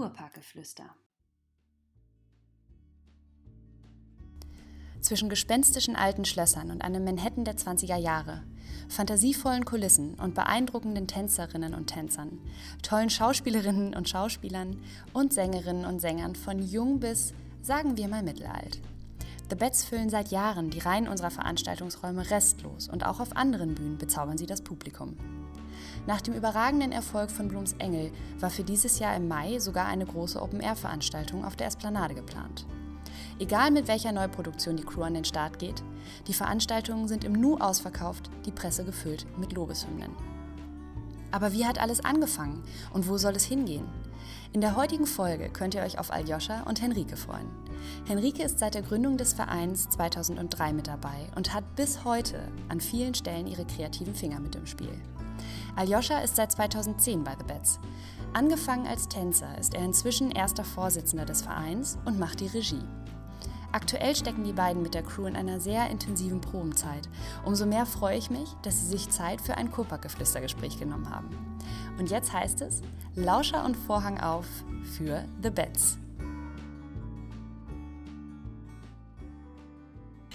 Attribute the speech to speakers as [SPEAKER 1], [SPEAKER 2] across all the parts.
[SPEAKER 1] Kurparkgeflüster. Zwischen gespenstischen alten Schlössern und einem Manhattan der 20er Jahre, fantasievollen Kulissen und beeindruckenden Tänzerinnen und Tänzern, tollen Schauspielerinnen und Schauspielern und Sängerinnen und Sängern von jung bis, sagen wir mal, mittelalt. The Bets füllen seit Jahren die Reihen unserer Veranstaltungsräume restlos und auch auf anderen Bühnen bezaubern sie das Publikum. Nach dem überragenden Erfolg von Blums Engel war für dieses Jahr im Mai sogar eine große Open-Air-Veranstaltung auf der Esplanade geplant. Egal mit welcher Neuproduktion die Crew an den Start geht, die Veranstaltungen sind im Nu ausverkauft, die Presse gefüllt mit Lobeshymnen. Aber wie hat alles angefangen und wo soll es hingehen? In der heutigen Folge könnt ihr euch auf Aljoscha und Henrike freuen. Henrike ist seit der Gründung des Vereins 2003 mit dabei und hat bis heute an vielen Stellen ihre kreativen Finger mit im Spiel. Aljoscha ist seit 2010 bei The Bets. Angefangen als Tänzer ist er inzwischen erster Vorsitzender des Vereins und macht die Regie. Aktuell stecken die beiden mit der Crew in einer sehr intensiven Probenzeit. Umso mehr freue ich mich, dass sie sich Zeit für ein Kurpark-Geflüstergespräch genommen haben. Und jetzt heißt es, Lauscher und Vorhang auf für The Bets.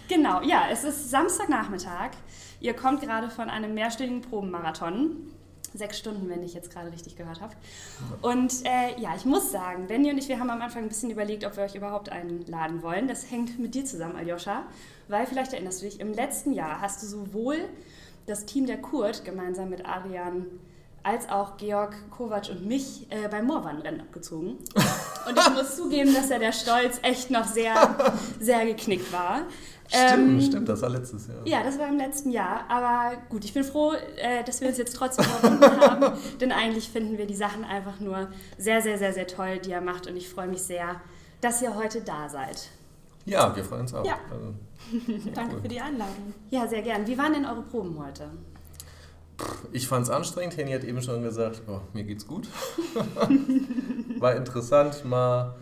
[SPEAKER 1] Genau, ja, es ist Samstagnachmittag. Ihr kommt gerade von einem mehrstündigen Probenmarathon. Sechs Stunden, wenn ich jetzt gerade richtig gehört habe. Und äh, ja, ich muss sagen, Benny und ich, wir haben am Anfang ein bisschen überlegt, ob wir euch überhaupt einladen wollen. Das hängt mit dir zusammen, Aljoscha, weil vielleicht erinnerst du dich, im letzten Jahr hast du sowohl das Team der Kurt gemeinsam mit Adrian als auch Georg Kovac und mich äh, beim Moorwandrennen abgezogen. Und ich muss zugeben, dass ja der Stolz echt noch sehr, sehr geknickt war.
[SPEAKER 2] Stimmt, ähm, stimmt, das war letztes Jahr.
[SPEAKER 1] Ja, das war im letzten Jahr. Aber gut, ich bin froh, äh, dass wir uns jetzt trotzdem verbunden haben. Denn eigentlich finden wir die Sachen einfach nur sehr, sehr, sehr, sehr toll, die er macht. Und ich freue mich sehr, dass ihr heute da seid.
[SPEAKER 2] Ja, wir freuen uns auch.
[SPEAKER 1] Ja. Also, Danke cool. für die Einladung. Ja, sehr gern. Wie waren denn eure Proben heute?
[SPEAKER 2] Ich fand es anstrengend. Henny hat eben schon gesagt, oh, mir geht's gut. War interessant, mal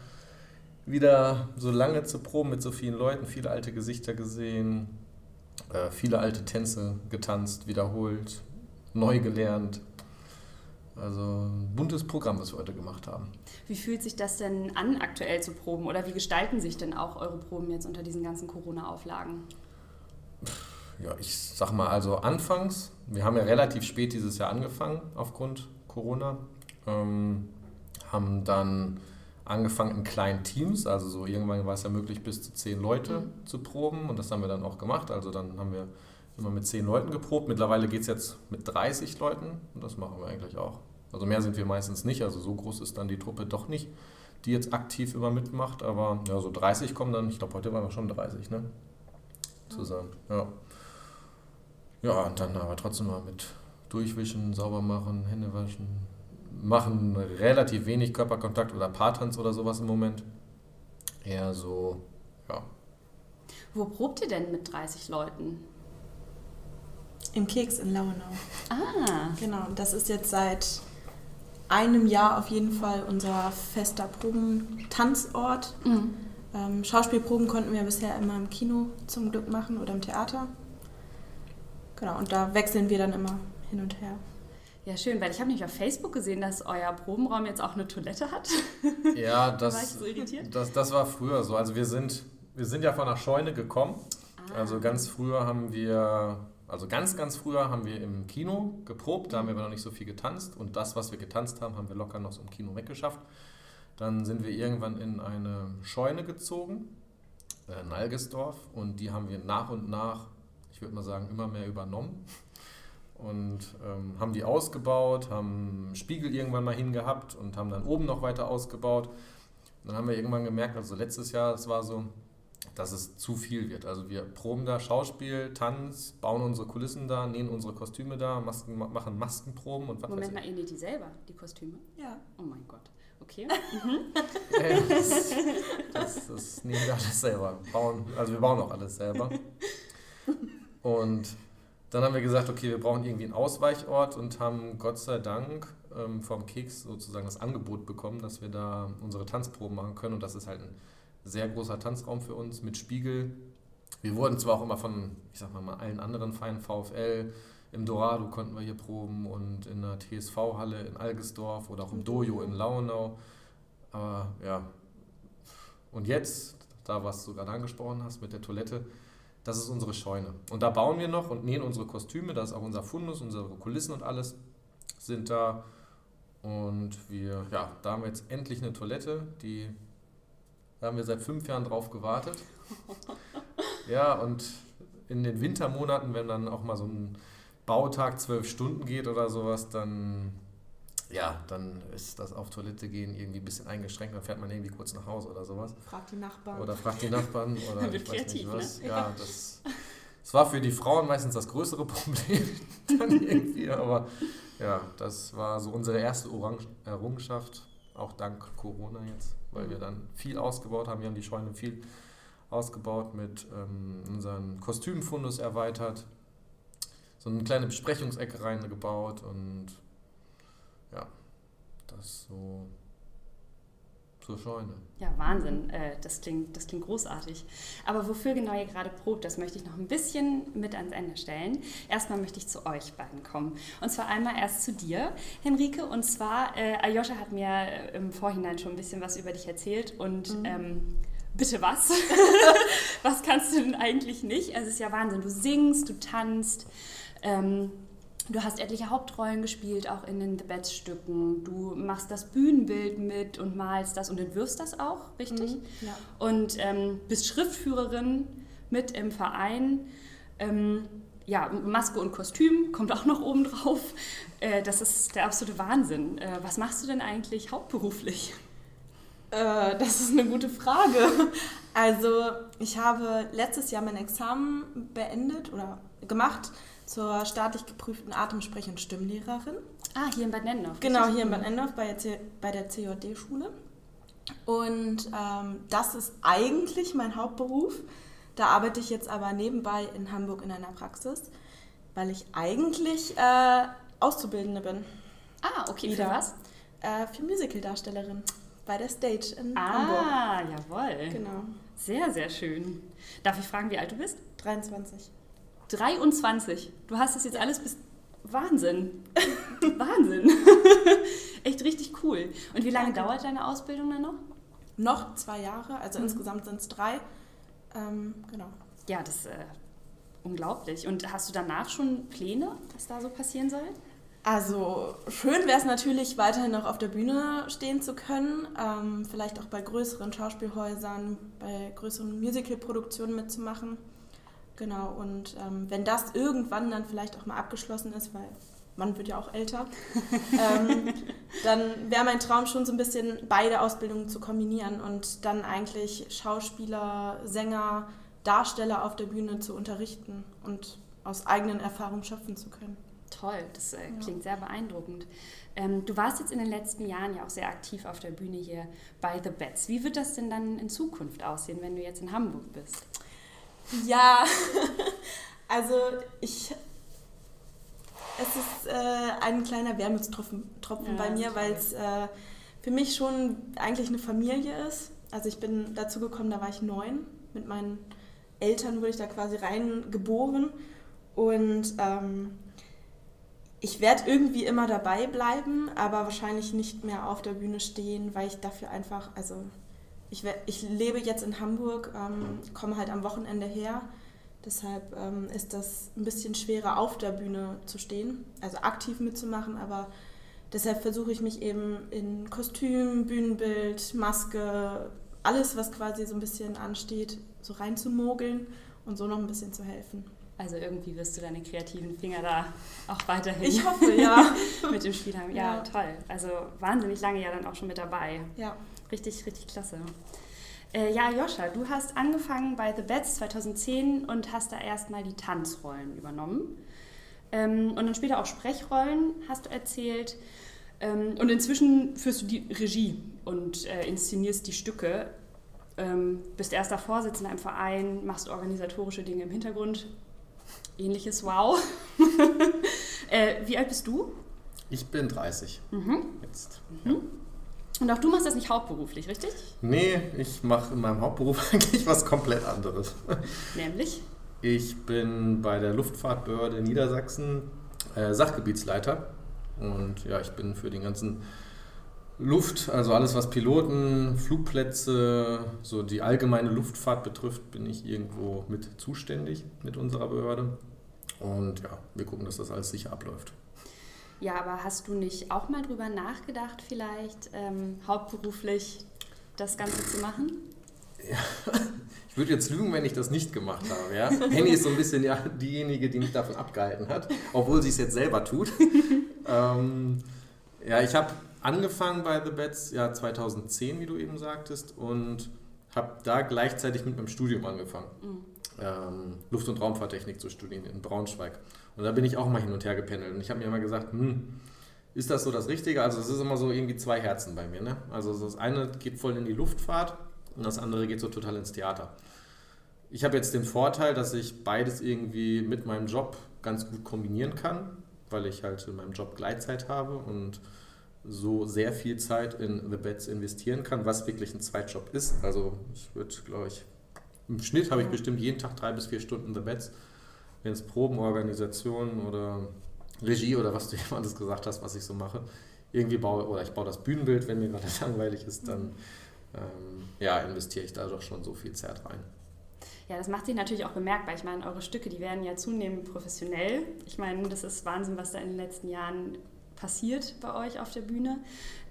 [SPEAKER 2] wieder so lange zu proben mit so vielen Leuten, viele alte Gesichter gesehen, äh, viele alte Tänze getanzt, wiederholt, neu gelernt. Also ein buntes Programm, das wir heute gemacht haben.
[SPEAKER 1] Wie fühlt sich das denn an, aktuell zu proben? Oder wie gestalten sich denn auch eure Proben jetzt unter diesen ganzen Corona-Auflagen?
[SPEAKER 2] Ja, ich sag mal, also anfangs, wir haben ja relativ spät dieses Jahr angefangen aufgrund Corona, ähm, haben dann angefangen in kleinen Teams, also so irgendwann war es ja möglich, bis zu zehn Leute mhm. zu proben und das haben wir dann auch gemacht. Also dann haben wir immer mit zehn Leuten geprobt. Mittlerweile geht es jetzt mit 30 Leuten und das machen wir eigentlich auch. Also mehr sind wir meistens nicht, also so groß ist dann die Truppe doch nicht, die jetzt aktiv immer mitmacht, aber ja, so 30 kommen dann, ich glaube heute waren wir schon 30, ne? Zusammen, ja. Ja, und dann aber trotzdem mal mit Durchwischen, sauber machen, Hände waschen, machen relativ wenig Körperkontakt oder Paartanz oder sowas im Moment. Eher so, ja.
[SPEAKER 1] Wo probt ihr denn mit 30 Leuten?
[SPEAKER 3] Im Keks in Lauenau.
[SPEAKER 1] Ah.
[SPEAKER 3] Genau, das ist jetzt seit einem Jahr auf jeden Fall unser fester Probentanzort. Mhm. Ähm, Schauspielproben konnten wir bisher immer im Kino zum Glück machen oder im Theater. Genau, und da wechseln wir dann immer hin und her.
[SPEAKER 1] Ja, schön, weil ich habe nämlich auf Facebook gesehen, dass euer Probenraum jetzt auch eine Toilette hat.
[SPEAKER 2] Ja, das, war so das, das war früher so. Also wir sind, wir sind ja von der Scheune gekommen. Ah. Also ganz früher haben wir, also ganz, ganz früher haben wir im Kino geprobt, da haben wir aber noch nicht so viel getanzt. Und das, was wir getanzt haben, haben wir locker noch so im Kino weggeschafft. Dann sind wir irgendwann in eine Scheune gezogen, äh, Nalgesdorf, und die haben wir nach und nach, ich würde mal sagen, immer mehr übernommen und ähm, haben die ausgebaut, haben Spiegel irgendwann mal hingehabt und haben dann oben noch weiter ausgebaut. Und dann haben wir irgendwann gemerkt, also letztes Jahr, es war so, dass es zu viel wird. Also wir proben da Schauspiel, Tanz, bauen unsere Kulissen da, nähen unsere Kostüme da, Masken, machen Maskenproben und
[SPEAKER 1] was Moment mal, ihr näht die selber, die Kostüme?
[SPEAKER 3] Ja.
[SPEAKER 1] Oh mein Gott. Okay.
[SPEAKER 2] Mhm. das, das, das nähen wir alles selber. Bauen, also wir bauen auch alles selber. Und Dann haben wir gesagt, okay, wir brauchen irgendwie einen Ausweichort und haben Gott sei Dank ähm, vom Keks sozusagen das Angebot bekommen, dass wir da unsere Tanzproben machen können. Und das ist halt ein sehr großer Tanzraum für uns mit Spiegel. Wir wurden zwar auch immer von, ich sag mal, allen anderen Vereinen, VfL, im Dorado konnten wir hier proben und in der TSV-Halle in Algesdorf oder auch im Dojo in Launau. Aber ja, und jetzt, da was du gerade angesprochen hast mit der Toilette, das ist unsere Scheune. Und da bauen wir noch und nähen unsere Kostüme, das ist auch unser Fundus, unsere Kulissen und alles sind da. Und wir, ja, da haben wir jetzt endlich eine Toilette, die da haben wir seit fünf Jahren drauf gewartet. Ja, und in den Wintermonaten, wenn dann auch mal so ein Bautag zwölf Stunden geht oder sowas, dann ja, dann ist das auf Toilette gehen irgendwie ein bisschen eingeschränkt, dann fährt man irgendwie kurz nach Hause oder sowas.
[SPEAKER 3] Fragt die Nachbarn.
[SPEAKER 2] Oder fragt die Nachbarn oder ich weiß
[SPEAKER 1] kreativ,
[SPEAKER 2] nicht was.
[SPEAKER 1] ne?
[SPEAKER 2] Ja, das, das war für die Frauen meistens das größere Problem dann irgendwie, aber ja, das war so unsere erste Orang- Errungenschaft, auch dank Corona jetzt, weil wir dann viel ausgebaut haben. Wir haben die Scheune viel ausgebaut, mit ähm, unseren Kostümfundus erweitert, so eine kleine Besprechungsecke reingebaut und das so zur Scheune.
[SPEAKER 1] Ja, Wahnsinn. Äh, das, klingt, das klingt großartig. Aber wofür genau ihr gerade probt, das möchte ich noch ein bisschen mit ans Ende stellen. Erstmal möchte ich zu euch beiden kommen. Und zwar einmal erst zu dir, Henrike. Und zwar, äh, Aljoscha hat mir im Vorhinein schon ein bisschen was über dich erzählt. Und ähm, bitte was? was kannst du denn eigentlich nicht? Also es ist ja Wahnsinn. Du singst, du tanzt. Ähm, Du hast etliche Hauptrollen gespielt, auch in den The Bats Stücken. Du machst das Bühnenbild mit und malst das und entwirfst das auch, richtig?
[SPEAKER 3] Mhm, ja.
[SPEAKER 1] Und ähm, bist Schriftführerin mit im Verein. Ähm, ja, Maske und Kostüm kommt auch noch oben drauf. Äh, das ist der absolute Wahnsinn. Äh, was machst du denn eigentlich hauptberuflich?
[SPEAKER 3] Äh, das ist eine gute Frage. Also, ich habe letztes Jahr mein Examen beendet oder gemacht zur staatlich geprüften Atemsprech- und Stimmlehrerin.
[SPEAKER 1] Ah, hier in Bad Nennendorf.
[SPEAKER 3] Genau, hier in Bad Endorf bei bei der CJD-Schule. Und ähm, das ist eigentlich mein Hauptberuf. Da arbeite ich jetzt aber nebenbei in Hamburg in einer Praxis, weil ich eigentlich äh, Auszubildende bin.
[SPEAKER 1] Ah, okay,
[SPEAKER 3] Wieder.
[SPEAKER 1] für was?
[SPEAKER 3] Äh, für Musicaldarstellerin bei der Stage in Hamburg.
[SPEAKER 1] Ah, jawohl.
[SPEAKER 3] Genau.
[SPEAKER 1] Sehr, sehr schön. Darf ich fragen, wie alt du bist?
[SPEAKER 3] 23.
[SPEAKER 1] 23. Du hast das jetzt alles bis. Wahnsinn. Wahnsinn. Echt richtig cool. Und wie lange
[SPEAKER 3] Danke.
[SPEAKER 1] dauert deine Ausbildung dann noch?
[SPEAKER 3] Noch zwei Jahre, also
[SPEAKER 1] Mhm.
[SPEAKER 3] insgesamt sind es drei. Ähm, genau.
[SPEAKER 1] Ja, das ist äh, unglaublich. Und hast du danach schon Pläne, was da so passieren soll?
[SPEAKER 3] Also schön wäre es natürlich, weiterhin noch auf der Bühne stehen zu können. Ähm, vielleicht auch bei größeren Schauspielhäusern, bei größeren Musicalproduktionen mitzumachen. Genau, und ähm, wenn das irgendwann dann vielleicht auch mal abgeschlossen ist, weil man wird ja auch älter, ähm, dann wäre mein Traum schon so ein bisschen beide Ausbildungen zu kombinieren und dann eigentlich Schauspieler, Sänger, Darsteller auf der Bühne zu unterrichten und aus eigenen Erfahrungen schöpfen zu können.
[SPEAKER 1] Toll, das äh,
[SPEAKER 3] Ja.
[SPEAKER 1] klingt sehr beeindruckend. Ähm, du warst jetzt in den letzten Jahren ja auch sehr aktiv auf der Bühne hier bei The Bats. Wie wird das denn dann in Zukunft aussehen, wenn du jetzt in Hamburg bist?
[SPEAKER 3] Ja, also ich. Es ist äh, ein kleiner Wermutstropfen Tropfen
[SPEAKER 1] Ja,
[SPEAKER 3] bei mir, weil es äh, für mich schon eigentlich eine Familie ist. Also ich bin dazu gekommen, da war ich neun. Mit meinen Eltern wurde ich da quasi reingeboren. Und ähm, ich werde irgendwie immer dabei bleiben, aber wahrscheinlich nicht mehr auf der Bühne stehen, weil ich dafür einfach, also ich, ich lebe jetzt in Hamburg, ähm, komme halt am Wochenende her. Deshalb ähm, ist das ein bisschen schwerer, auf der Bühne zu stehen, also aktiv mitzumachen, aber deshalb versuche ich mich eben in Kostüm, Bühnenbild, Maske, alles, was quasi so ein bisschen ansteht, so reinzumogeln und so noch ein bisschen zu helfen.
[SPEAKER 1] Also irgendwie wirst du deine kreativen Finger da auch weiterhin
[SPEAKER 3] Ich hoffe, ja.
[SPEAKER 1] mit dem Spiel haben. Ja,
[SPEAKER 3] Ja.
[SPEAKER 1] toll. Also wahnsinnig lange ja dann auch schon mit dabei.
[SPEAKER 3] ja.
[SPEAKER 1] Richtig, richtig klasse. Äh, ja, Joscha, du hast angefangen bei The Bats 2010 und hast da erstmal die Tanzrollen übernommen. Ähm, und dann später auch Sprechrollen, hast du erzählt. Ähm, und inzwischen führst du die Regie und äh, inszenierst die Stücke. Ähm, bist erster Vorsitzender im Verein, machst organisatorische Dinge im Hintergrund. Ähnliches Wow. äh, wie alt bist du?
[SPEAKER 2] Ich bin 30.
[SPEAKER 1] Mhm. Jetzt. Mhm. Ja. Und auch du machst das nicht hauptberuflich, richtig?
[SPEAKER 2] Nee, ich mache in meinem Hauptberuf eigentlich was komplett anderes.
[SPEAKER 1] Nämlich?
[SPEAKER 2] Ich bin bei der Luftfahrtbehörde Niedersachsen äh, Sachgebietsleiter. Und ja, ich bin für den ganzen Luft, also alles was Piloten, Flugplätze, so die allgemeine Luftfahrt betrifft, bin ich irgendwo mit zuständig mit unserer Behörde. Und ja, wir gucken, dass das alles sicher abläuft.
[SPEAKER 1] Ja, aber hast du nicht auch mal drüber nachgedacht, vielleicht ähm, hauptberuflich das Ganze zu machen?
[SPEAKER 2] Ja, ich würde jetzt lügen, wenn ich das nicht gemacht habe. Ja? Henny ist so ein bisschen ja, diejenige, die mich davon abgehalten hat, obwohl sie es jetzt selber tut. ähm, ja, ich habe angefangen bei The Bets ja 2010, wie du eben sagtest, und habe da gleichzeitig mit meinem Studium angefangen. Mhm. Ähm, Luft- und Raumfahrttechnik zu studieren in Braunschweig. Und da bin ich auch mal hin und her gependelt. Und ich habe mir immer gesagt, hm, ist das so das Richtige? Also es ist immer so irgendwie zwei Herzen bei mir. Ne? Also das eine geht voll in die Luftfahrt und das andere geht so total ins Theater. Ich habe jetzt den Vorteil, dass ich beides irgendwie mit meinem Job ganz gut kombinieren kann, weil ich halt in meinem Job Gleitzeit habe und so sehr viel Zeit in The Bets investieren kann, was wirklich ein Zweitjob ist. Also ich würde, glaube ich, im Schnitt habe ich bestimmt jeden Tag drei bis vier Stunden The Bets wenn es Probenorganisation oder Regie oder was du eben alles gesagt hast, was ich so mache, irgendwie baue, oder ich baue das Bühnenbild, wenn mir gerade langweilig ist, dann ähm, ja, investiere ich da doch schon so viel Zeit rein.
[SPEAKER 1] Ja, das macht sich natürlich auch bemerkbar. Ich meine, eure Stücke, die werden ja zunehmend professionell. Ich meine, das ist Wahnsinn, was da in den letzten Jahren passiert bei euch auf der Bühne.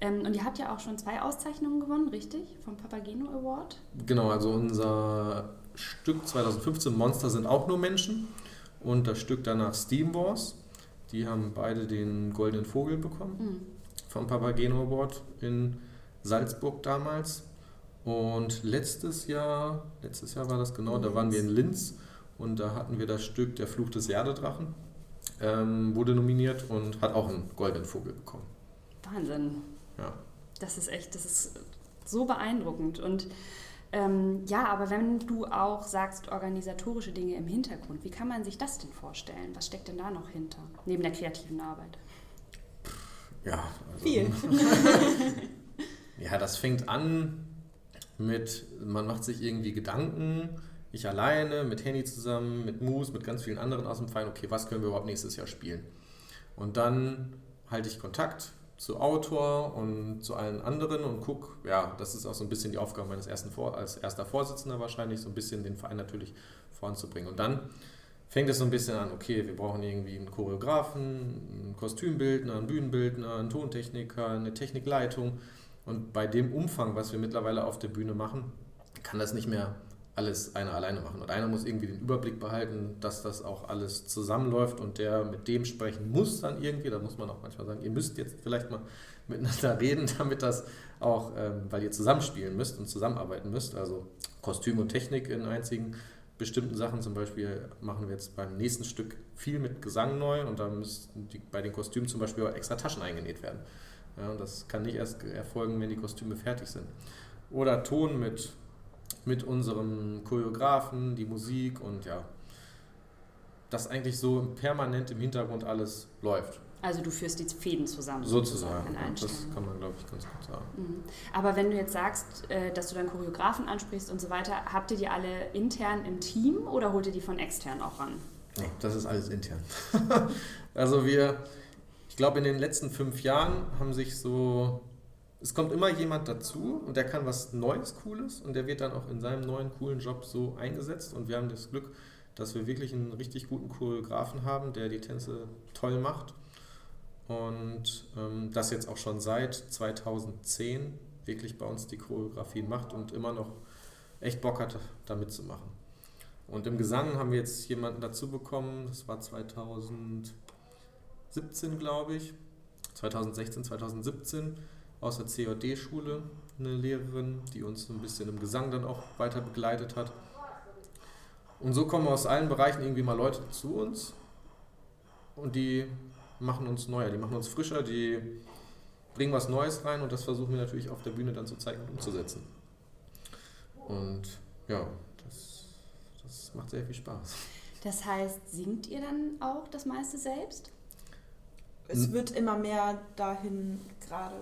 [SPEAKER 1] Ähm, und ihr habt ja auch schon zwei Auszeichnungen gewonnen, richtig? Vom Papageno Award.
[SPEAKER 2] Genau, also unser Stück 2015 Monster sind auch nur Menschen und das Stück danach Steam Wars. Die haben beide den Goldenen Vogel bekommen mhm. vom Papageno Award in Salzburg damals. Und letztes Jahr, letztes Jahr war das genau, Linz. da waren wir in Linz und da hatten wir das Stück Der Fluch des Jadedrachen, ähm, wurde nominiert und hat auch einen Goldenen Vogel bekommen.
[SPEAKER 1] Wahnsinn.
[SPEAKER 2] Ja.
[SPEAKER 1] Das ist echt, das ist so beeindruckend und ähm, ja, aber wenn du auch sagst, organisatorische Dinge im Hintergrund, wie kann man sich das denn vorstellen? Was steckt denn da noch hinter, neben der kreativen Arbeit?
[SPEAKER 2] Ja,
[SPEAKER 1] also, viel.
[SPEAKER 2] ja, das fängt an mit, man macht sich irgendwie Gedanken, ich alleine, mit Henny zusammen, mit Moose, mit ganz vielen anderen aus dem Verein, okay, was können wir überhaupt nächstes Jahr spielen? Und dann halte ich Kontakt zu Autor und zu allen anderen und guck, ja, das ist auch so ein bisschen die Aufgabe meines ersten Vor als erster Vorsitzender wahrscheinlich, so ein bisschen den Verein natürlich voranzubringen. Und dann fängt es so ein bisschen an, okay, wir brauchen irgendwie einen Choreografen, einen Kostümbildner, einen Bühnenbildner, einen Tontechniker, eine Technikleitung. Und bei dem Umfang, was wir mittlerweile auf der Bühne machen, kann das nicht mehr alles einer alleine machen. Und einer muss irgendwie den Überblick behalten, dass das auch alles zusammenläuft und der mit dem sprechen muss dann irgendwie. Da muss man auch manchmal sagen, ihr müsst jetzt vielleicht mal miteinander reden, damit das auch, ähm, weil ihr zusammenspielen müsst und zusammenarbeiten müsst. Also Kostüm und Technik in einzigen bestimmten Sachen. Zum Beispiel machen wir jetzt beim nächsten Stück viel mit Gesang neu und da müssen die, bei den Kostümen zum Beispiel auch extra Taschen eingenäht werden. Ja, und das kann nicht erst erfolgen, wenn die Kostüme fertig sind. Oder Ton mit mit unserem Choreografen, die Musik und ja, dass eigentlich so permanent im Hintergrund alles läuft.
[SPEAKER 1] Also du führst die Fäden zusammen.
[SPEAKER 2] Sozusagen, ja, das kann man, glaube ich, ganz gut sagen.
[SPEAKER 1] Mhm. Aber wenn du jetzt sagst, äh, dass du dann Choreografen ansprichst und so weiter, habt ihr die alle intern im Team oder holt ihr die von extern auch ran?
[SPEAKER 2] Nee, das ist alles intern. also wir, ich glaube, in den letzten fünf Jahren haben sich so es kommt immer jemand dazu und der kann was Neues, Cooles und der wird dann auch in seinem neuen, coolen Job so eingesetzt. Und wir haben das Glück, dass wir wirklich einen richtig guten Choreografen haben, der die Tänze toll macht. Und ähm, das jetzt auch schon seit 2010 wirklich bei uns die Choreografien macht und immer noch echt Bock hat, da mitzumachen. Und im Gesang haben wir jetzt jemanden dazu bekommen, das war 2017, glaube ich, 2016, 2017 aus der COD-Schule, eine Lehrerin, die uns ein bisschen im Gesang dann auch weiter begleitet hat. Und so kommen aus allen Bereichen irgendwie mal Leute zu uns und die machen uns neuer, die machen uns frischer, die bringen was Neues rein und das versuchen wir natürlich auf der Bühne dann zu zeigen und umzusetzen. Und ja, das, das macht sehr viel Spaß.
[SPEAKER 1] Das heißt, singt ihr dann auch das meiste selbst?
[SPEAKER 3] Es wird immer mehr dahin gerade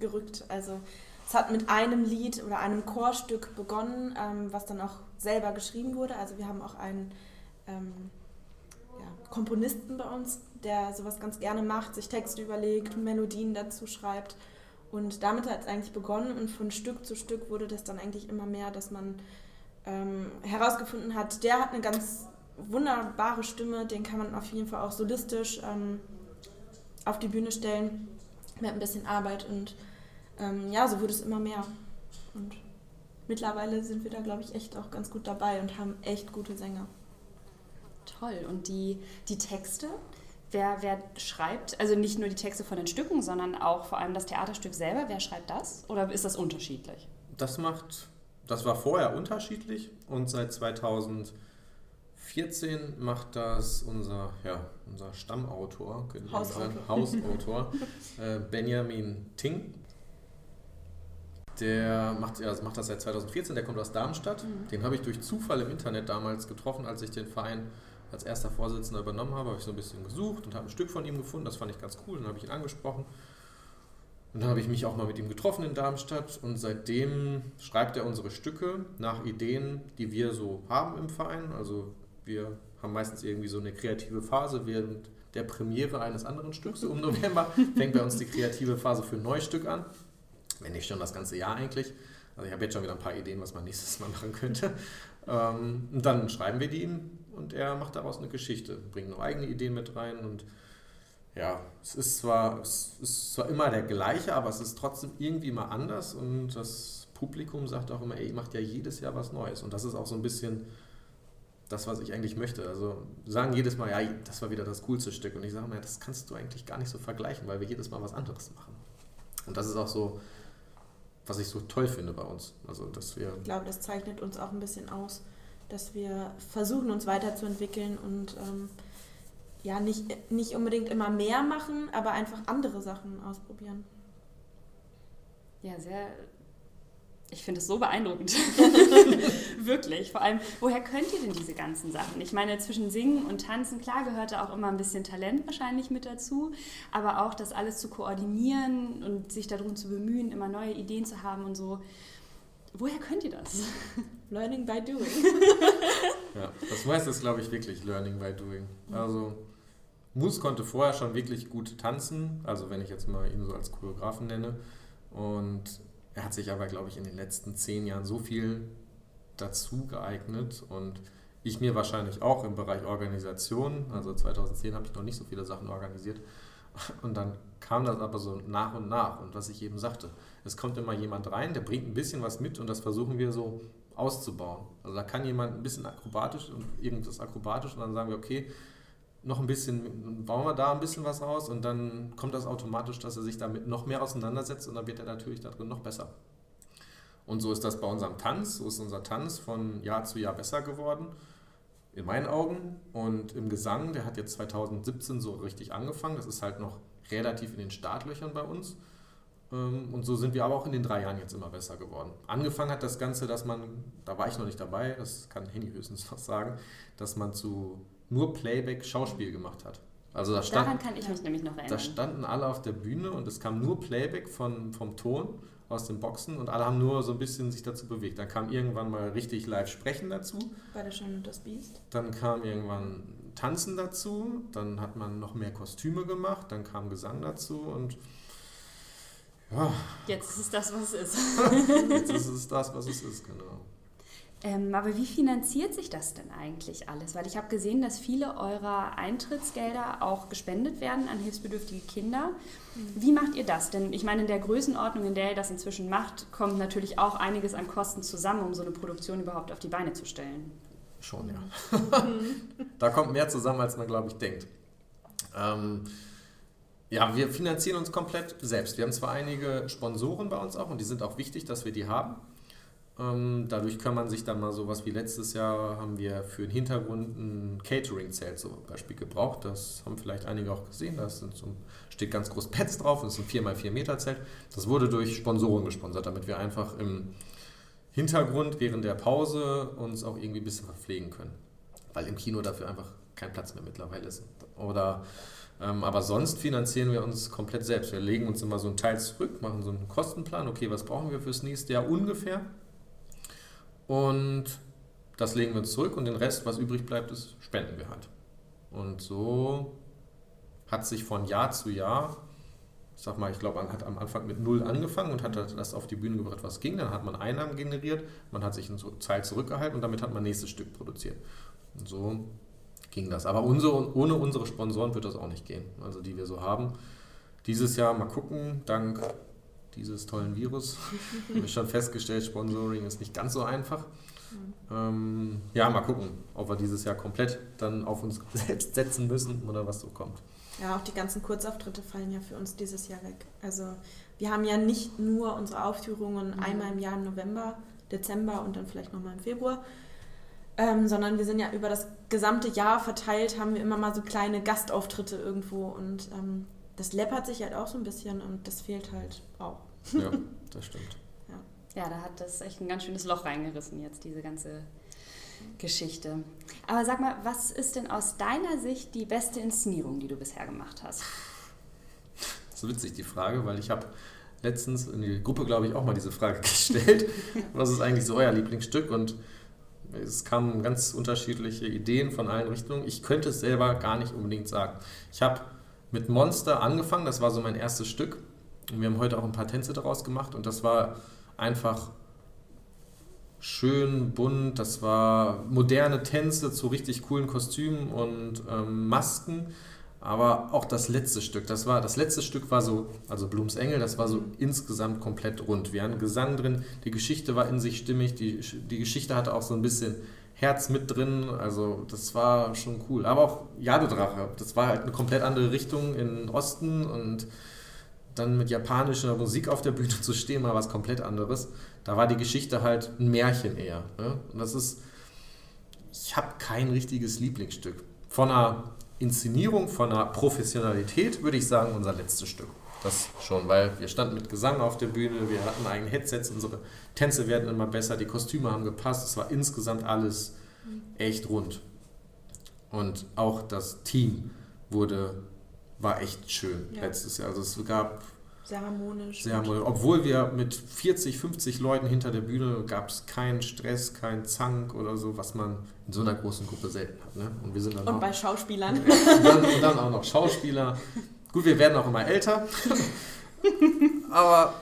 [SPEAKER 3] gerückt. Also es hat mit einem Lied oder einem Chorstück begonnen, ähm, was dann auch selber geschrieben wurde. Also wir haben auch einen ähm, ja, Komponisten bei uns, der sowas ganz gerne macht, sich Texte überlegt, Melodien dazu schreibt. Und damit hat es eigentlich begonnen und von Stück zu Stück wurde das dann eigentlich immer mehr, dass man ähm, herausgefunden hat, der hat eine ganz wunderbare Stimme, den kann man auf jeden Fall auch solistisch ähm, auf die Bühne stellen mit ein bisschen Arbeit und ähm, ja, so wurde es immer mehr. Und mittlerweile sind wir da, glaube ich, echt auch ganz gut dabei und haben echt gute Sänger.
[SPEAKER 1] Toll. Und die, die Texte? Wer, wer schreibt, also nicht nur die Texte von den Stücken, sondern auch vor allem das Theaterstück selber, wer schreibt das? Oder ist das unterschiedlich?
[SPEAKER 2] Das macht, das war vorher unterschiedlich und seit 2000 14 macht das unser, ja, unser Stammautor,
[SPEAKER 3] Hausautor,
[SPEAKER 2] Hausautor äh, Benjamin Ting. Der macht, ja, macht das seit 2014, der kommt aus Darmstadt. Mhm. Den habe ich durch Zufall im Internet damals getroffen, als ich den Verein als erster Vorsitzender übernommen habe. Habe ich so ein bisschen gesucht und habe ein Stück von ihm gefunden. Das fand ich ganz cool. Dann habe ich ihn angesprochen. Und dann habe ich mich auch mal mit ihm getroffen in Darmstadt und seitdem schreibt er unsere Stücke nach Ideen, die wir so haben im Verein. Also wir haben meistens irgendwie so eine kreative Phase während der Premiere eines anderen Stücks. Im November fängt bei uns die kreative Phase für ein neues Stück an. Wenn nicht schon das ganze Jahr eigentlich. Also ich habe jetzt schon wieder ein paar Ideen, was man nächstes Mal machen könnte. Ähm, und dann schreiben wir die ihm und er macht daraus eine Geschichte, bringt noch eigene Ideen mit rein und ja, es ist zwar, es ist zwar immer der gleiche, aber es ist trotzdem irgendwie mal anders und das Publikum sagt auch immer, ey, ihr macht ja jedes Jahr was Neues und das ist auch so ein bisschen das, was ich eigentlich möchte. Also sagen jedes Mal, ja, das war wieder das coolste Stück. Und ich sage mir, das kannst du eigentlich gar nicht so vergleichen, weil wir jedes Mal was anderes machen. Und das ist auch so, was ich so toll finde bei uns. Also, dass wir
[SPEAKER 3] ich glaube, das zeichnet uns auch ein bisschen aus, dass wir versuchen, uns weiterzuentwickeln und ähm, ja, nicht, nicht unbedingt immer mehr machen, aber einfach andere Sachen ausprobieren.
[SPEAKER 1] Ja, sehr ich finde es so beeindruckend. Wirklich. Vor allem, woher könnt ihr denn diese ganzen Sachen? Ich meine, zwischen Singen und Tanzen, klar gehört da auch immer ein bisschen Talent wahrscheinlich mit dazu, aber auch das alles zu koordinieren und sich darum zu bemühen, immer neue Ideen zu haben und so. Woher könnt ihr das?
[SPEAKER 3] Learning by doing.
[SPEAKER 2] ja, das meiste ist, glaube ich, wirklich Learning by doing. Also, Mus konnte vorher schon wirklich gut tanzen, also wenn ich jetzt mal ihn so als Choreografen nenne. Und er hat sich aber, glaube ich, in den letzten zehn Jahren so viel dazu geeignet und ich mir wahrscheinlich auch im Bereich Organisation. Also 2010 habe ich noch nicht so viele Sachen organisiert. Und dann kam das aber so nach und nach. Und was ich eben sagte, es kommt immer jemand rein, der bringt ein bisschen was mit und das versuchen wir so auszubauen. Also da kann jemand ein bisschen akrobatisch und irgendwas akrobatisch und dann sagen wir, okay, noch ein bisschen, bauen wir da ein bisschen was raus und dann kommt das automatisch, dass er sich damit noch mehr auseinandersetzt und dann wird er natürlich darin noch besser. Und so ist das bei unserem Tanz, so ist unser Tanz von Jahr zu Jahr besser geworden, in meinen Augen. Und im Gesang, der hat jetzt 2017 so richtig angefangen, das ist halt noch relativ in den Startlöchern bei uns. Ähm, und so sind wir aber auch in den drei Jahren jetzt immer besser geworden. Angefangen hat das Ganze, dass man, da war ich noch nicht dabei, das kann Henny höchstens noch sagen, dass man zu nur Playback-Schauspiel gemacht hat.
[SPEAKER 1] Also da stand, Daran kann ich mich nämlich noch erinnern.
[SPEAKER 2] Da standen alle auf der Bühne und es kam nur Playback von, vom Ton aus den Boxen und alle haben nur so ein bisschen sich dazu bewegt. Dann kam irgendwann mal richtig live Sprechen dazu.
[SPEAKER 3] Bei der Schöne und das Biest.
[SPEAKER 2] Dann kam irgendwann Tanzen dazu, dann hat man noch mehr Kostüme gemacht, dann kam Gesang dazu und ja.
[SPEAKER 1] Jetzt ist es das, was es ist.
[SPEAKER 2] Jetzt ist es das, was es ist, genau.
[SPEAKER 1] Ähm, aber wie finanziert sich das denn eigentlich alles? Weil ich habe gesehen, dass viele eurer Eintrittsgelder auch gespendet werden an hilfsbedürftige Kinder. Mhm. Wie macht ihr das? Denn ich meine, in der Größenordnung, in der ihr das inzwischen macht, kommt natürlich auch einiges an Kosten zusammen, um so eine Produktion überhaupt auf die Beine zu stellen.
[SPEAKER 2] Schon, ja. da kommt mehr zusammen, als man, glaube ich, denkt. Ähm, ja, wir finanzieren uns komplett selbst. Wir haben zwar einige Sponsoren bei uns auch und die sind auch wichtig, dass wir die haben. Ähm, dadurch kann man sich dann mal sowas wie letztes Jahr haben wir für den Hintergrund ein Catering-Zelt zum Beispiel gebraucht. Das haben vielleicht einige auch gesehen. Da so, steht ganz groß Pets drauf. Das ist ein 4x4 Meter Zelt. Das wurde durch Sponsoren gesponsert, damit wir einfach im Hintergrund während der Pause uns auch irgendwie ein bisschen verpflegen können. weil im Kino dafür einfach kein Platz mehr mittlerweile ist. Oder ähm, aber sonst finanzieren wir uns komplett selbst. Wir legen uns immer so einen Teil zurück, machen so einen Kostenplan. Okay, was brauchen wir fürs nächste Jahr ungefähr? Und das legen wir zurück und den Rest, was übrig bleibt, ist, spenden wir halt. Und so hat sich von Jahr zu Jahr, ich sag mal, ich glaube, man hat am Anfang mit null angefangen und hat das auf die Bühne gebracht, was ging. Dann hat man Einnahmen generiert, man hat sich eine Zeit zurückgehalten und damit hat man nächstes Stück produziert. Und so ging das. Aber unsere, ohne unsere Sponsoren wird das auch nicht gehen, also die wir so haben. Dieses Jahr mal gucken, dank dieses tollen Virus. haben wir schon festgestellt, Sponsoring ist nicht ganz so einfach. Ähm, ja, mal gucken, ob wir dieses Jahr komplett dann auf uns selbst setzen müssen oder was so kommt.
[SPEAKER 3] Ja, auch die ganzen Kurzauftritte fallen ja für uns dieses Jahr weg. Also wir haben ja nicht nur unsere Aufführungen mhm. einmal im Jahr im November, Dezember und dann vielleicht nochmal im Februar, ähm, sondern wir sind ja über das gesamte Jahr verteilt, haben wir immer mal so kleine Gastauftritte irgendwo und ähm, das läppert sich halt auch so ein bisschen und das fehlt halt auch.
[SPEAKER 2] Ja, das stimmt.
[SPEAKER 1] Ja, da hat das echt ein ganz schönes Loch reingerissen jetzt, diese ganze Geschichte. Aber sag mal, was ist denn aus deiner Sicht die beste Inszenierung, die du bisher gemacht hast?
[SPEAKER 2] Das ist witzig, die Frage, weil ich habe letztens in die Gruppe, glaube ich, auch mal diese Frage gestellt. was ist eigentlich so euer Lieblingsstück? Und es kamen ganz unterschiedliche Ideen von allen Richtungen. Ich könnte es selber gar nicht unbedingt sagen. Ich habe mit Monster angefangen, das war so mein erstes Stück. Und wir haben heute auch ein paar Tänze daraus gemacht und das war einfach schön bunt. Das war moderne Tänze zu richtig coolen Kostümen und ähm, Masken. Aber auch das letzte Stück, das war, das letzte Stück war so, also Blums Engel, das war so insgesamt komplett rund. Wir hatten Gesang drin, die Geschichte war in sich stimmig, die, die Geschichte hatte auch so ein bisschen Herz mit drin, also das war schon cool. Aber auch Jadedrache, das war halt eine komplett andere Richtung in Osten und dann mit japanischer Musik auf der Bühne zu stehen, mal was komplett anderes. Da war die Geschichte halt ein Märchen eher. Ne? Und das ist, ich habe kein richtiges Lieblingsstück. Von einer Inszenierung, von einer Professionalität würde ich sagen, unser letztes Stück. Das schon, weil wir standen mit Gesang auf der Bühne, wir hatten eigene Headsets, unsere Tänze werden immer besser, die Kostüme haben gepasst, es war insgesamt alles echt rund. Und auch das Team wurde war echt schön ja. letztes Jahr. Also es gab
[SPEAKER 3] sehr harmonisch.
[SPEAKER 2] Sehr harmonisch. Obwohl wir mit 40, 50 Leuten hinter der Bühne gab es keinen Stress, keinen Zank oder so, was man in so einer großen Gruppe selten hat. Ne?
[SPEAKER 3] Und, wir sind dann und auch, bei Schauspielern.
[SPEAKER 2] und, dann, und dann auch noch Schauspieler. Gut, wir werden auch immer älter. Aber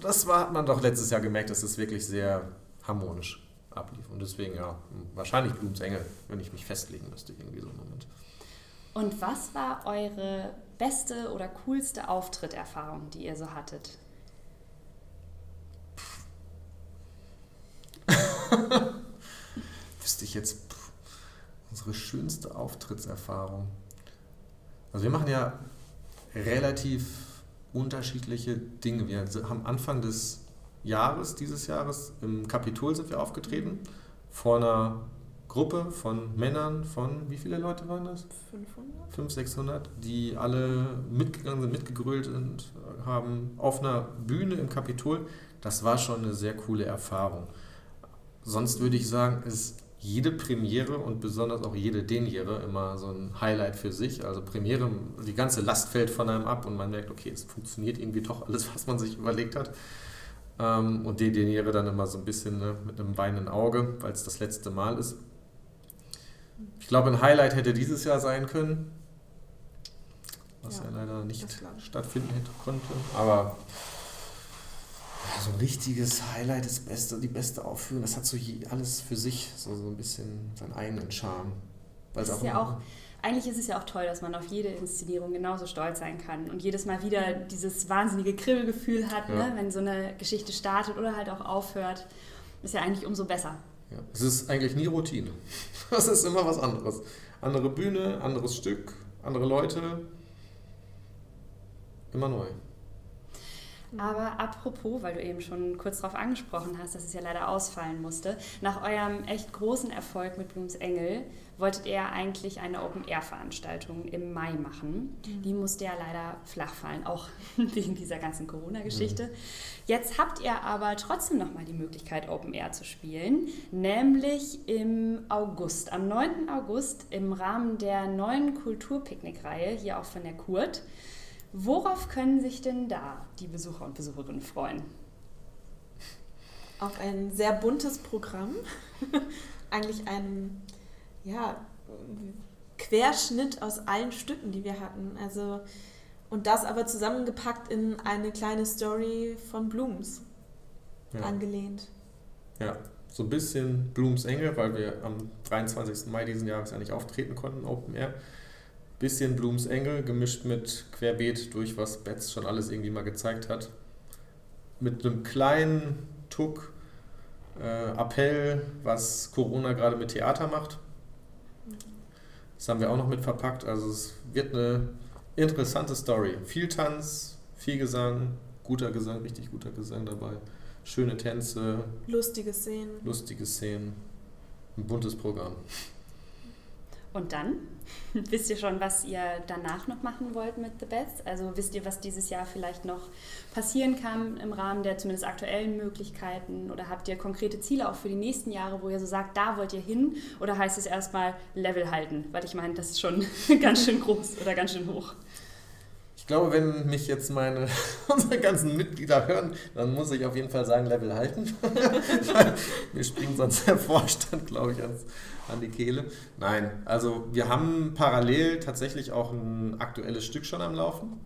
[SPEAKER 2] das war, hat man doch letztes Jahr gemerkt, dass es wirklich sehr harmonisch ablief. Und deswegen ja, wahrscheinlich Blums Engel, wenn ich mich festlegen müsste, irgendwie so im Moment.
[SPEAKER 1] Und was war eure beste oder coolste Auftritterfahrung, die ihr so hattet?
[SPEAKER 2] Wüsste ich jetzt pff, unsere schönste Auftrittserfahrung. Also wir machen ja relativ unterschiedliche Dinge. Wir haben Anfang des Jahres, dieses Jahres, im Kapitol sind wir aufgetreten, vor einer Gruppe von Männern von, wie viele Leute waren das? 500? 500, 600, die alle mitgegangen sind, mitgegrölt und haben auf einer Bühne im Kapitol. Das war schon eine sehr coole Erfahrung. Sonst würde ich sagen, ist jede Premiere und besonders auch jede Deniere immer so ein Highlight für sich. Also Premiere, die ganze Last fällt von einem ab und man merkt, okay, es funktioniert irgendwie doch alles, was man sich überlegt hat. Ähm, und die Deniere dann immer so ein bisschen ne, mit einem weinenden Auge, weil es das letzte Mal ist. Ich glaube, ein Highlight hätte dieses Jahr sein können, was ja, ja leider nicht stattfinden hätte, konnte. Aber so ein richtiges Highlight, das beste, die beste Aufführung, das hat so alles für sich, so, so ein bisschen seinen eigenen Charme.
[SPEAKER 1] Das ist ja auch, eigentlich ist es ja auch toll, dass man auf jede Inszenierung genauso stolz sein kann und jedes Mal wieder dieses wahnsinnige Kribbelgefühl hat, ja. ne, wenn so eine Geschichte startet oder halt auch aufhört. Ist ja eigentlich umso besser.
[SPEAKER 2] Ja. Es ist eigentlich nie Routine. Es ist immer was anderes. Andere Bühne, anderes Stück, andere Leute. Immer neu.
[SPEAKER 1] Aber apropos, weil du eben schon kurz darauf angesprochen hast, dass es ja leider ausfallen musste, nach eurem echt großen Erfolg mit Blooms Engel wolltet ihr eigentlich eine Open-Air-Veranstaltung im Mai machen. Mhm. Die musste ja leider flach fallen, auch wegen dieser ganzen Corona-Geschichte. Mhm. Jetzt habt ihr aber trotzdem nochmal die Möglichkeit, Open-Air zu spielen, nämlich im August, am 9. August im Rahmen der neuen Kulturpicknick-Reihe, hier auch von der Kurt. Worauf können sich denn da die Besucher und Besucherinnen freuen?
[SPEAKER 3] Auf ein sehr buntes Programm. Eigentlich ein ja, Querschnitt aus allen Stücken, die wir hatten. Also, und das aber zusammengepackt in eine kleine Story von Blooms ja. angelehnt.
[SPEAKER 2] Ja, so ein bisschen Blooms Engel, weil wir am 23. Mai diesen Jahres ja nicht auftreten konnten, Open Air bisschen Blooms Engel gemischt mit Querbeet durch, was Betz schon alles irgendwie mal gezeigt hat. Mit einem kleinen Tuck äh, Appell, was Corona gerade mit Theater macht. Das haben wir auch noch mit verpackt. Also es wird eine interessante Story. Viel Tanz, viel Gesang, guter Gesang, richtig guter Gesang dabei. Schöne Tänze.
[SPEAKER 3] Lustige Szenen.
[SPEAKER 2] Lustige Szenen. Ein buntes Programm.
[SPEAKER 1] Und dann? wisst ihr schon, was ihr danach noch machen wollt mit The Best? Also wisst ihr, was dieses Jahr vielleicht noch passieren kann im Rahmen der zumindest aktuellen Möglichkeiten? Oder habt ihr konkrete Ziele auch für die nächsten Jahre, wo ihr so sagt, da wollt ihr hin? Oder heißt es erstmal Level halten? Weil ich meine, das ist schon ganz schön groß oder ganz schön hoch.
[SPEAKER 2] Ich glaube, wenn mich jetzt meine unsere ganzen Mitglieder hören, dann muss ich auf jeden Fall sagen, Level halten. Mir springt sonst der Vorstand, glaube ich, ans, an die Kehle. Nein, also wir haben parallel tatsächlich auch ein aktuelles Stück schon am Laufen.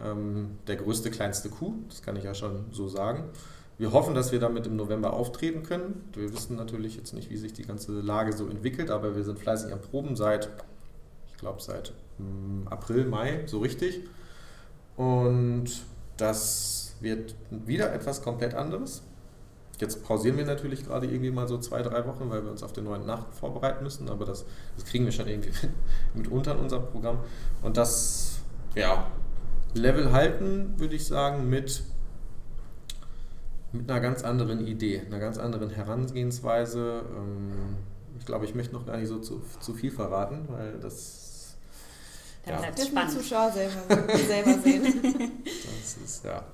[SPEAKER 2] Ähm, der größte, kleinste Kuh, das kann ich ja schon so sagen. Wir hoffen, dass wir damit im November auftreten können. Wir wissen natürlich jetzt nicht, wie sich die ganze Lage so entwickelt, aber wir sind fleißig am Proben seit, ich glaube, seit hm, April, Mai, so richtig. Und das wird wieder etwas komplett anderes. Jetzt pausieren wir natürlich gerade irgendwie mal so zwei, drei Wochen, weil wir uns auf den neuen Nacht vorbereiten müssen, aber das, das kriegen wir schon irgendwie mitunter in unser Programm. Und das, ja, Level halten, würde ich sagen, mit, mit einer ganz anderen Idee, einer ganz anderen Herangehensweise. Ähm, ich glaube, ich möchte noch gar nicht so zu, zu viel verraten, weil das
[SPEAKER 3] dann ja. bleibt es spannend. Zuschauer selber, selber sehen.
[SPEAKER 2] Das ist, ja.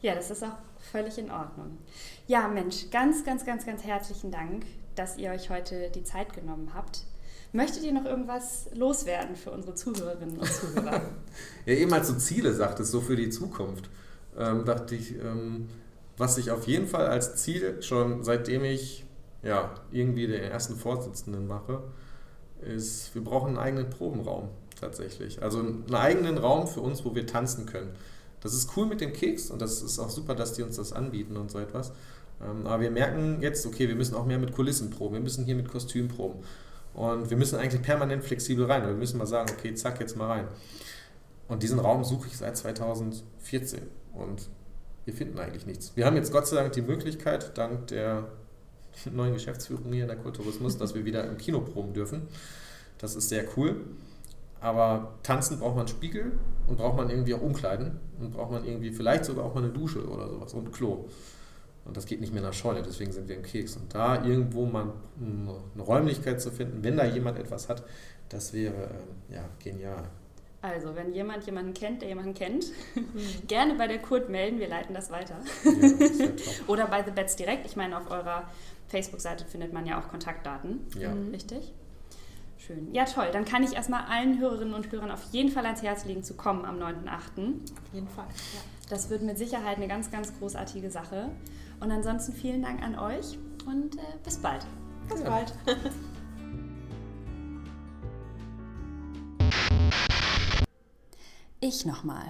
[SPEAKER 1] Ja, das ist auch völlig in Ordnung. Ja, Mensch, ganz, ganz, ganz, ganz herzlichen Dank, dass ihr euch heute die Zeit genommen habt. Möchtet ihr noch irgendwas loswerden für unsere Zuhörerinnen und Zuhörer?
[SPEAKER 2] ja, eben als du Ziele sagtest, so für die Zukunft, ähm, dachte ich, ähm, was ich auf jeden Fall als Ziel schon seitdem ich ja, irgendwie den ersten Vorsitzenden mache, ist, wir brauchen einen eigenen Probenraum tatsächlich. Also einen eigenen Raum für uns, wo wir tanzen können. Das ist cool mit dem Keks und das ist auch super, dass die uns das anbieten und so etwas. Ähm, aber wir merken jetzt, okay, wir müssen auch mehr mit Kulissen proben, wir müssen hier mit Kostüm proben. Und wir müssen eigentlich permanent flexibel rein. Wir müssen mal sagen, okay, zack, jetzt mal rein. Und diesen Raum suche ich seit 2014 und wir finden eigentlich nichts. Wir haben jetzt Gott sei Dank die Möglichkeit, dank der neuen Geschäftsführung hier in der Kulturismus, dass wir wieder im Kino proben dürfen. Das ist sehr cool. Aber tanzen braucht man Spiegel und braucht man irgendwie auch Umkleiden und braucht man irgendwie vielleicht sogar auch mal eine Dusche oder sowas und ein Klo. Und das geht nicht mehr in der Scheune, deswegen sind wir im Keks. Und da irgendwo mal eine Räumlichkeit zu finden, wenn da jemand etwas hat, das wäre äh, ja genial.
[SPEAKER 1] Also, wenn jemand jemanden kennt, der jemanden kennt, mhm. gerne bei der Kurt melden, wir leiten das weiter.
[SPEAKER 2] Ja, das
[SPEAKER 1] Oder bei The Bets direkt. Ich meine, auf eurer Facebook-Seite findet man ja auch Kontaktdaten.
[SPEAKER 2] Ja.
[SPEAKER 1] Richtig? Schön. Ja, toll. Dann kann ich erstmal allen Hörerinnen und Hörern auf jeden Fall ans Herz legen, zu kommen am 9.8. Auf
[SPEAKER 3] jeden Fall. Ja.
[SPEAKER 1] Das wird mit Sicherheit eine ganz, ganz großartige Sache. Und ansonsten vielen Dank an euch und äh, bis bald.
[SPEAKER 3] Bis ja. bald.
[SPEAKER 1] ich nochmal.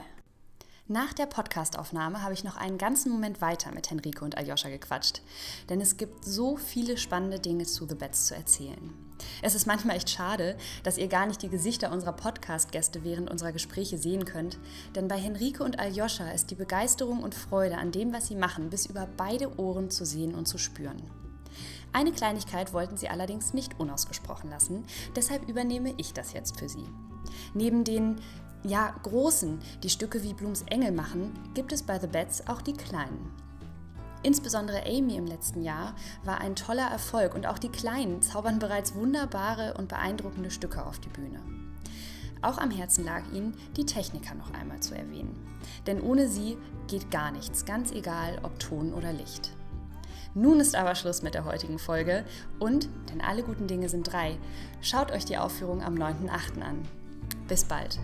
[SPEAKER 1] Nach der Podcastaufnahme habe ich noch einen ganzen Moment weiter mit Henrike und Aljoscha gequatscht, denn es gibt so viele spannende Dinge zu The Bets zu erzählen. Es ist manchmal echt schade, dass ihr gar nicht die Gesichter unserer Podcast-Gäste während unserer Gespräche sehen könnt, denn bei Henrike und Aljoscha ist die Begeisterung und Freude an dem, was sie machen, bis über beide Ohren zu sehen und zu spüren. Eine Kleinigkeit wollten sie allerdings nicht unausgesprochen lassen, deshalb übernehme ich das jetzt für sie. Neben den ja, großen, die Stücke wie Blums Engel machen, gibt es bei The Bats auch die kleinen. Insbesondere Amy im letzten Jahr war ein toller Erfolg und auch die Kleinen zaubern bereits wunderbare und beeindruckende Stücke auf die Bühne. Auch am Herzen lag ihnen, die Techniker noch einmal zu erwähnen. Denn ohne sie geht gar nichts, ganz egal ob Ton oder Licht. Nun ist aber Schluss mit der heutigen Folge und, denn alle guten Dinge sind drei, schaut euch die Aufführung am 9.8. an. Bis bald!